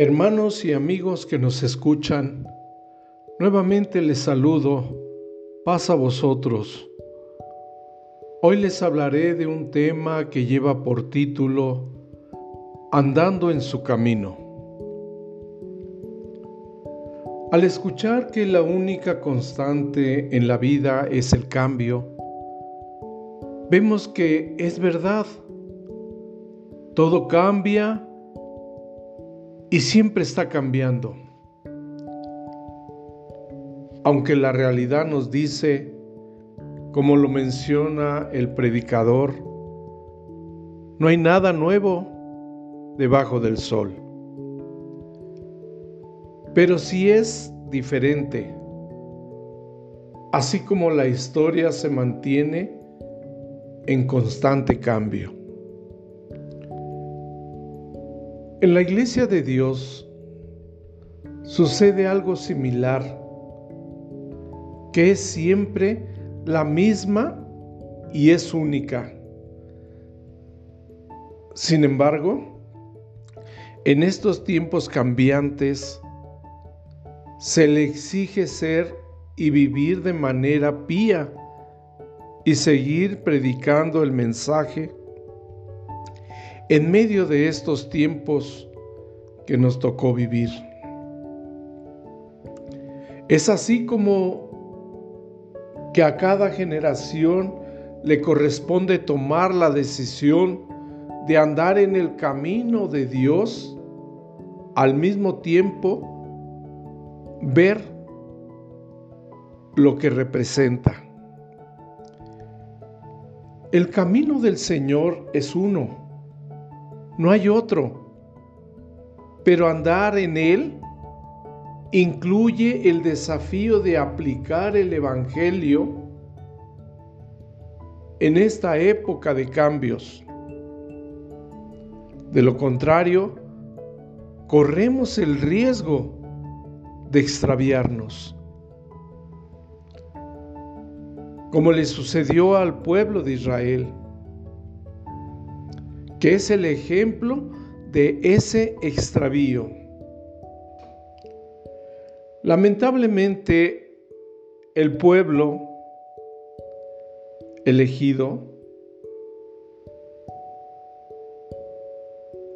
Hermanos y amigos que nos escuchan, nuevamente les saludo, paz a vosotros. Hoy les hablaré de un tema que lleva por título Andando en su camino. Al escuchar que la única constante en la vida es el cambio, vemos que es verdad. Todo cambia y siempre está cambiando. Aunque la realidad nos dice, como lo menciona el predicador, no hay nada nuevo debajo del sol. Pero sí es diferente. Así como la historia se mantiene en constante cambio. En la iglesia de Dios sucede algo similar, que es siempre la misma y es única. Sin embargo, en estos tiempos cambiantes, se le exige ser y vivir de manera pía y seguir predicando el mensaje en medio de estos tiempos que nos tocó vivir. Es así como que a cada generación le corresponde tomar la decisión de andar en el camino de Dios, al mismo tiempo ver lo que representa. El camino del Señor es uno no hay otro. Pero andar en Él incluye el desafío de aplicar el Evangelio en esta época de cambios. De lo contrario, corremos el riesgo de extraviarnos. Como le sucedió al pueblo de Israel que es el ejemplo de ese extravío. Lamentablemente, el pueblo elegido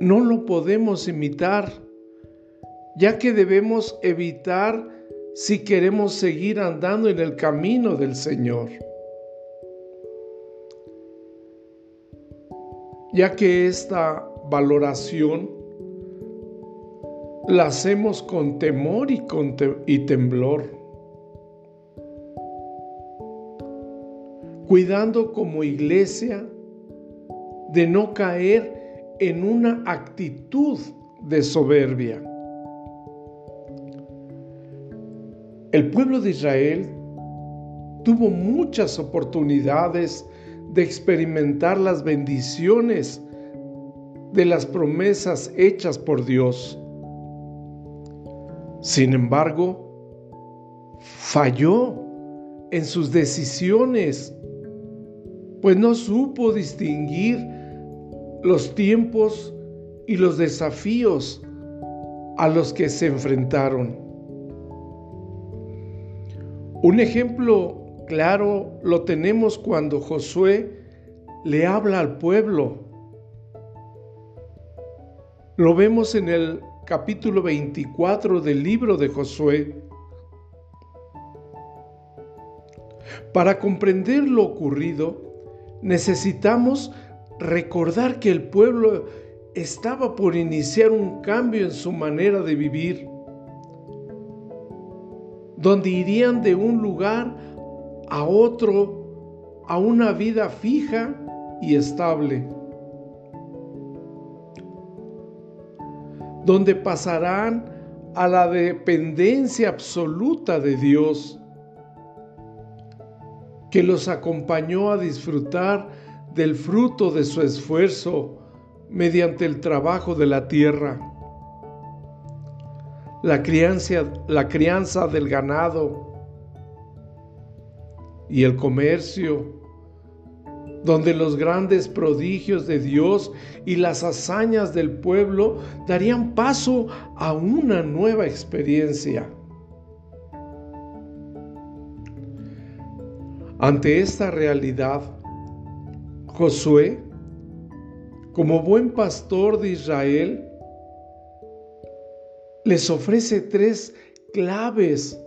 no lo podemos imitar, ya que debemos evitar si queremos seguir andando en el camino del Señor. Ya que esta valoración la hacemos con temor y, y temblor, cuidando como iglesia de no caer en una actitud de soberbia. El pueblo de Israel tuvo muchas oportunidades de experimentar las bendiciones de las promesas hechas por Dios. Sin embargo, falló en sus decisiones, pues no supo distinguir los tiempos y los desafíos a los que se enfrentaron. Un ejemplo claro lo tenemos cuando Josué le habla al pueblo. Lo vemos en el capítulo 24 del libro de Josué. Para comprender lo ocurrido, necesitamos recordar que el pueblo estaba por iniciar un cambio en su manera de vivir, donde irían de un lugar a otro a una vida fija y estable, donde pasarán a la dependencia absoluta de Dios, que los acompañó a disfrutar del fruto de su esfuerzo mediante el trabajo de la tierra, la crianza, la crianza del ganado, y el comercio donde los grandes prodigios de Dios y las hazañas del pueblo darían paso a una nueva experiencia. Ante esta realidad, Josué, como buen pastor de Israel, les ofrece tres claves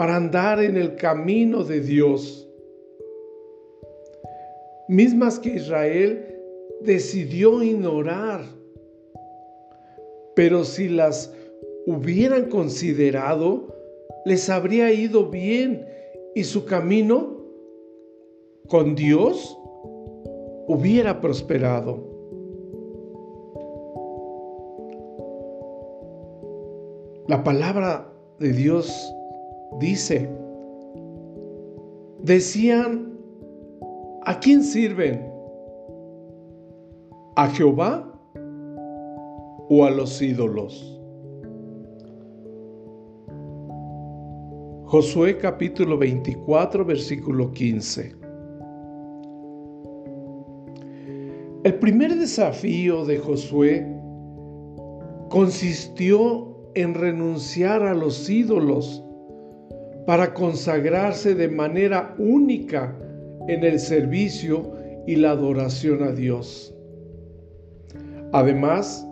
para andar en el camino de Dios mismas que Israel decidió ignorar. Pero si las hubieran considerado, les habría ido bien y su camino con Dios hubiera prosperado. La palabra de Dios dice, decían ¿A quién sirven? ¿A Jehová o a los ídolos? Josué capítulo 24, versículo 15. El primer desafío de Josué consistió en renunciar a los ídolos para consagrarse de manera única en el servicio y la adoración a Dios. Además,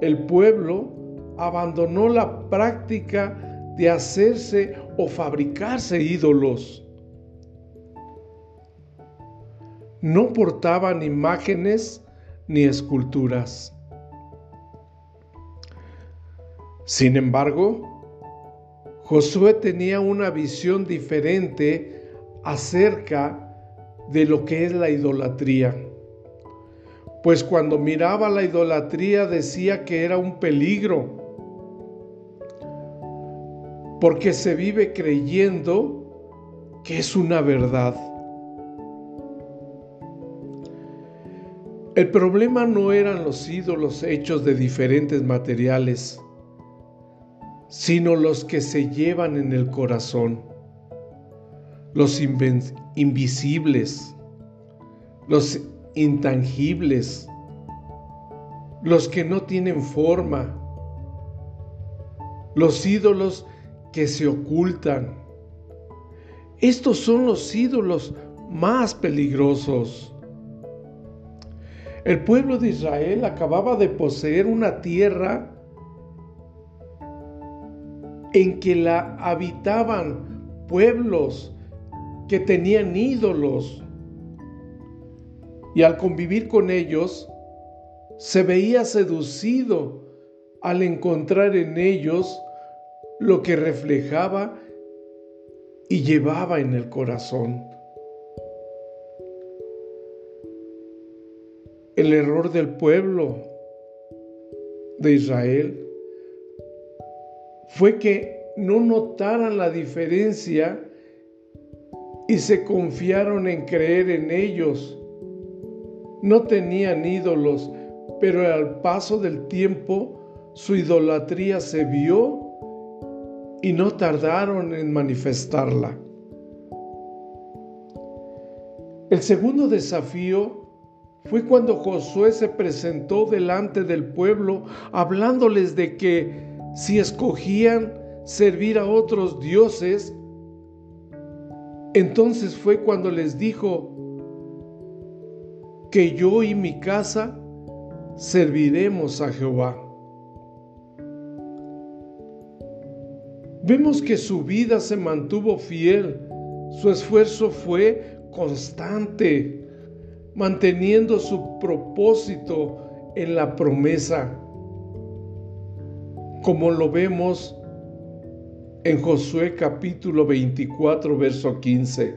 el pueblo abandonó la práctica de hacerse o fabricarse ídolos. No portaban imágenes ni esculturas. Sin embargo, Josué tenía una visión diferente acerca de lo que es la idolatría. Pues cuando miraba la idolatría decía que era un peligro, porque se vive creyendo que es una verdad. El problema no eran los ídolos hechos de diferentes materiales, sino los que se llevan en el corazón los invisibles, los intangibles, los que no tienen forma, los ídolos que se ocultan. Estos son los ídolos más peligrosos. El pueblo de Israel acababa de poseer una tierra en que la habitaban pueblos que tenían ídolos. Y al convivir con ellos, se veía seducido al encontrar en ellos lo que reflejaba y llevaba en el corazón. El error del pueblo de Israel fue que no notaran la diferencia y se confiaron en creer en ellos. No tenían ídolos, pero al paso del tiempo su idolatría se vio y no tardaron en manifestarla. El segundo desafío fue cuando Josué se presentó delante del pueblo hablándoles de que si escogían servir a otros dioses, entonces fue cuando les dijo que yo y mi casa serviremos a Jehová. Vemos que su vida se mantuvo fiel, su esfuerzo fue constante, manteniendo su propósito en la promesa, como lo vemos en Josué capítulo 24, verso 15.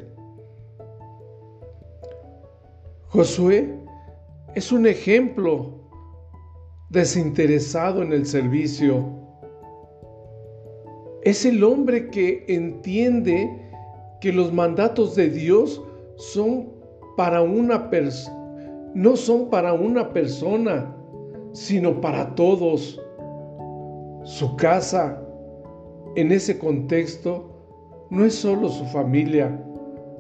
Josué es un ejemplo desinteresado en el servicio. Es el hombre que entiende que los mandatos de Dios son para una persona, no son para una persona, sino para todos. Su casa, en ese contexto no es solo su familia,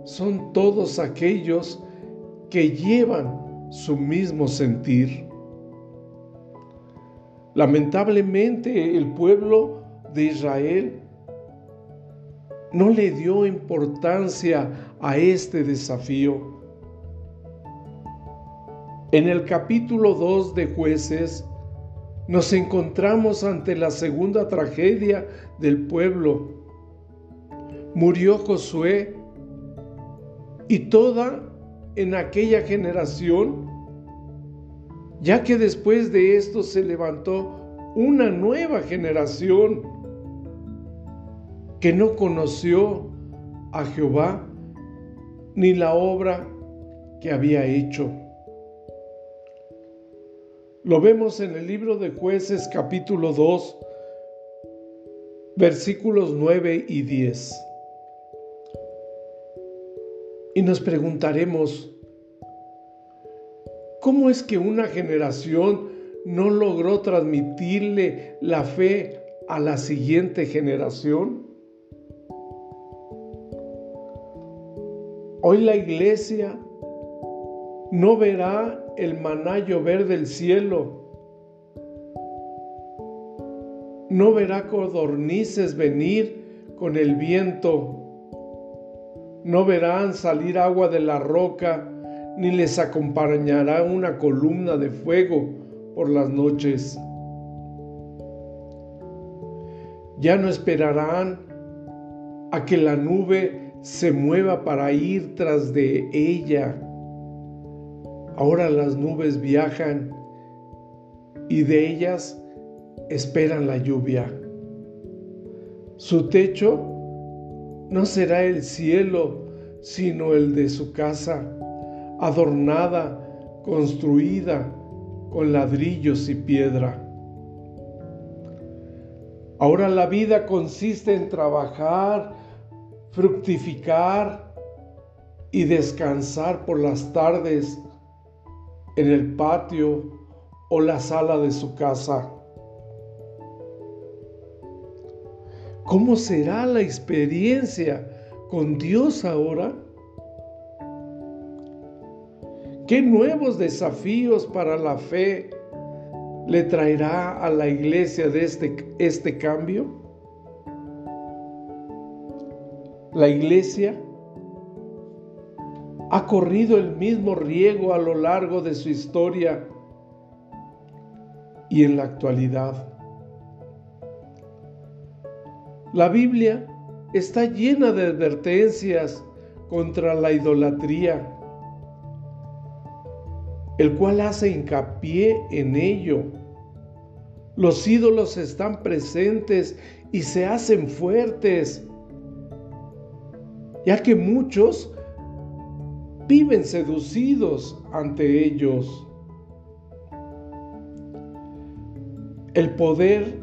son todos aquellos que llevan su mismo sentir. Lamentablemente el pueblo de Israel no le dio importancia a este desafío. En el capítulo 2 de jueces nos encontramos ante la segunda tragedia del pueblo. Murió Josué y toda en aquella generación, ya que después de esto se levantó una nueva generación que no conoció a Jehová ni la obra que había hecho. Lo vemos en el libro de jueces capítulo 2, versículos 9 y 10. Y nos preguntaremos, ¿cómo es que una generación no logró transmitirle la fe a la siguiente generación? Hoy la iglesia no verá el maná llover del cielo, no verá codornices venir con el viento, no verán salir agua de la roca, ni les acompañará una columna de fuego por las noches. Ya no esperarán a que la nube se mueva para ir tras de ella Ahora las nubes viajan y de ellas esperan la lluvia. Su techo no será el cielo, sino el de su casa, adornada, construida con ladrillos y piedra. Ahora la vida consiste en trabajar, fructificar y descansar por las tardes en el patio o la sala de su casa. ¿Cómo será la experiencia con Dios ahora? ¿Qué nuevos desafíos para la fe le traerá a la iglesia de este, este cambio? La iglesia ha corrido el mismo riego a lo largo de su historia y en la actualidad. La Biblia está llena de advertencias contra la idolatría, el cual hace hincapié en ello. Los ídolos están presentes y se hacen fuertes, ya que muchos viven seducidos ante ellos. El poder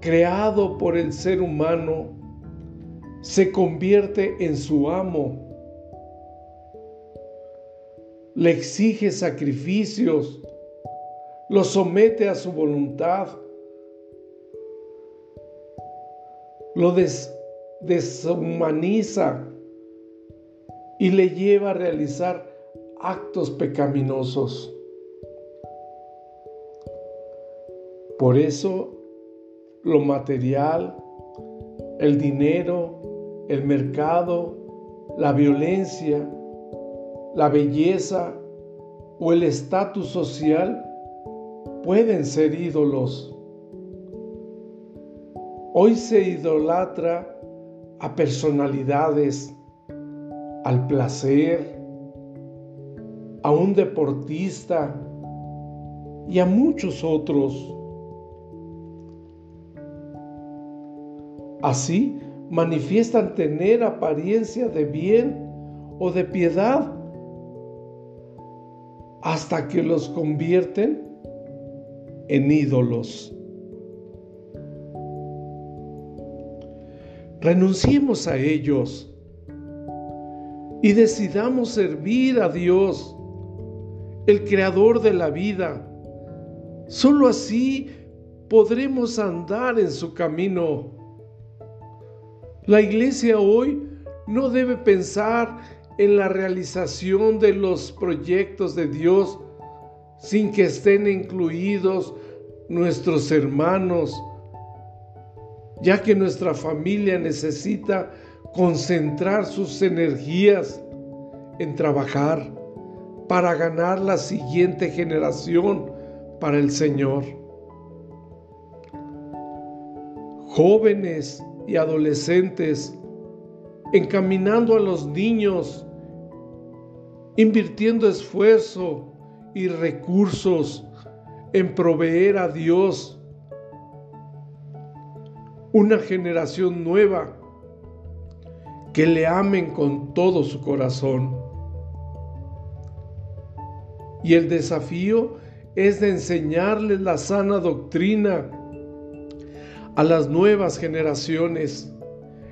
creado por el ser humano se convierte en su amo. Le exige sacrificios, lo somete a su voluntad, lo deshumaniza y le lleva a realizar actos pecaminosos. Por eso lo material, el dinero, el mercado, la violencia, la belleza o el estatus social pueden ser ídolos. Hoy se idolatra a personalidades, al placer, a un deportista y a muchos otros. Así manifiestan tener apariencia de bien o de piedad hasta que los convierten en ídolos. Renunciemos a ellos y decidamos servir a Dios, el creador de la vida. Solo así podremos andar en su camino. La iglesia hoy no debe pensar en la realización de los proyectos de Dios sin que estén incluidos nuestros hermanos, ya que nuestra familia necesita concentrar sus energías en trabajar para ganar la siguiente generación para el Señor. Jóvenes y adolescentes encaminando a los niños, invirtiendo esfuerzo y recursos en proveer a Dios una generación nueva que le amen con todo su corazón. Y el desafío es de enseñarles la sana doctrina a las nuevas generaciones,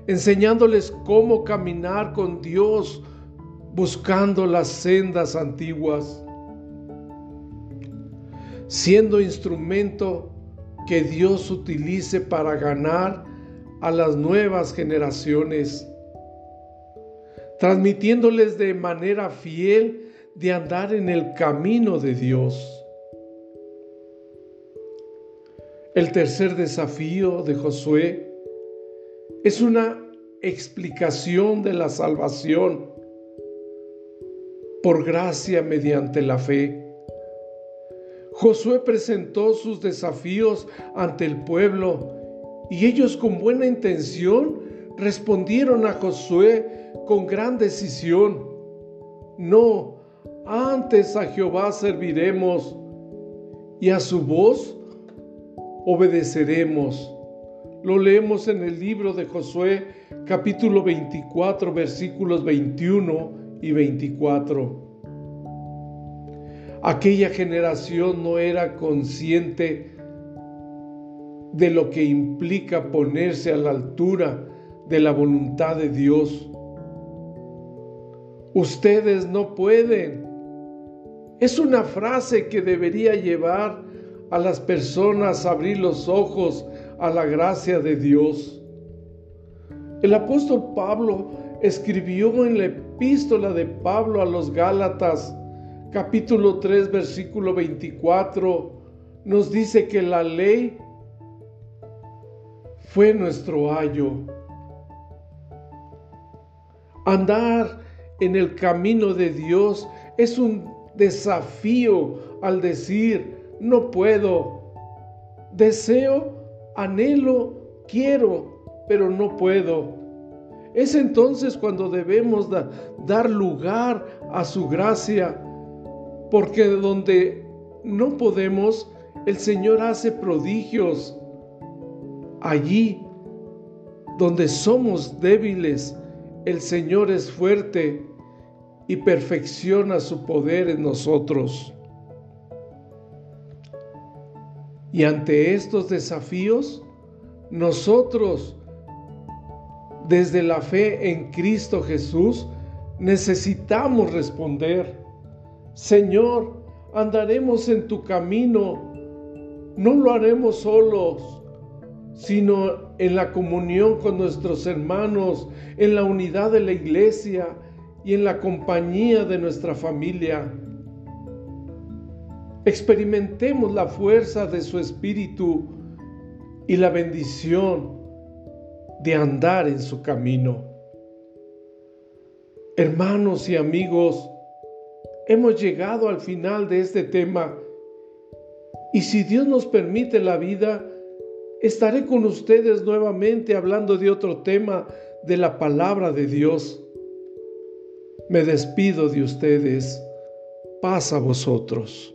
enseñándoles cómo caminar con Dios buscando las sendas antiguas, siendo instrumento que Dios utilice para ganar a las nuevas generaciones, transmitiéndoles de manera fiel de andar en el camino de Dios. El tercer desafío de Josué es una explicación de la salvación por gracia mediante la fe. Josué presentó sus desafíos ante el pueblo y ellos con buena intención respondieron a Josué con gran decisión. No, antes a Jehová serviremos y a su voz obedeceremos. Lo leemos en el libro de Josué capítulo 24 versículos 21 y 24. Aquella generación no era consciente de lo que implica ponerse a la altura de la voluntad de Dios. Ustedes no pueden. Es una frase que debería llevar a las personas abrir los ojos a la gracia de Dios. El apóstol Pablo escribió en la epístola de Pablo a los Gálatas, capítulo 3, versículo 24, nos dice que la ley fue nuestro ayo. Andar en el camino de Dios es un desafío al decir, no puedo. Deseo, anhelo, quiero, pero no puedo. Es entonces cuando debemos dar lugar a su gracia, porque donde no podemos, el Señor hace prodigios. Allí donde somos débiles, el Señor es fuerte y perfecciona su poder en nosotros. Y ante estos desafíos, nosotros, desde la fe en Cristo Jesús, necesitamos responder, Señor, andaremos en tu camino, no lo haremos solos, sino en la comunión con nuestros hermanos, en la unidad de la iglesia y en la compañía de nuestra familia. Experimentemos la fuerza de su Espíritu y la bendición de andar en su camino. Hermanos y amigos, hemos llegado al final de este tema y si Dios nos permite la vida, estaré con ustedes nuevamente hablando de otro tema de la palabra de Dios. Me despido de ustedes. Paz a vosotros.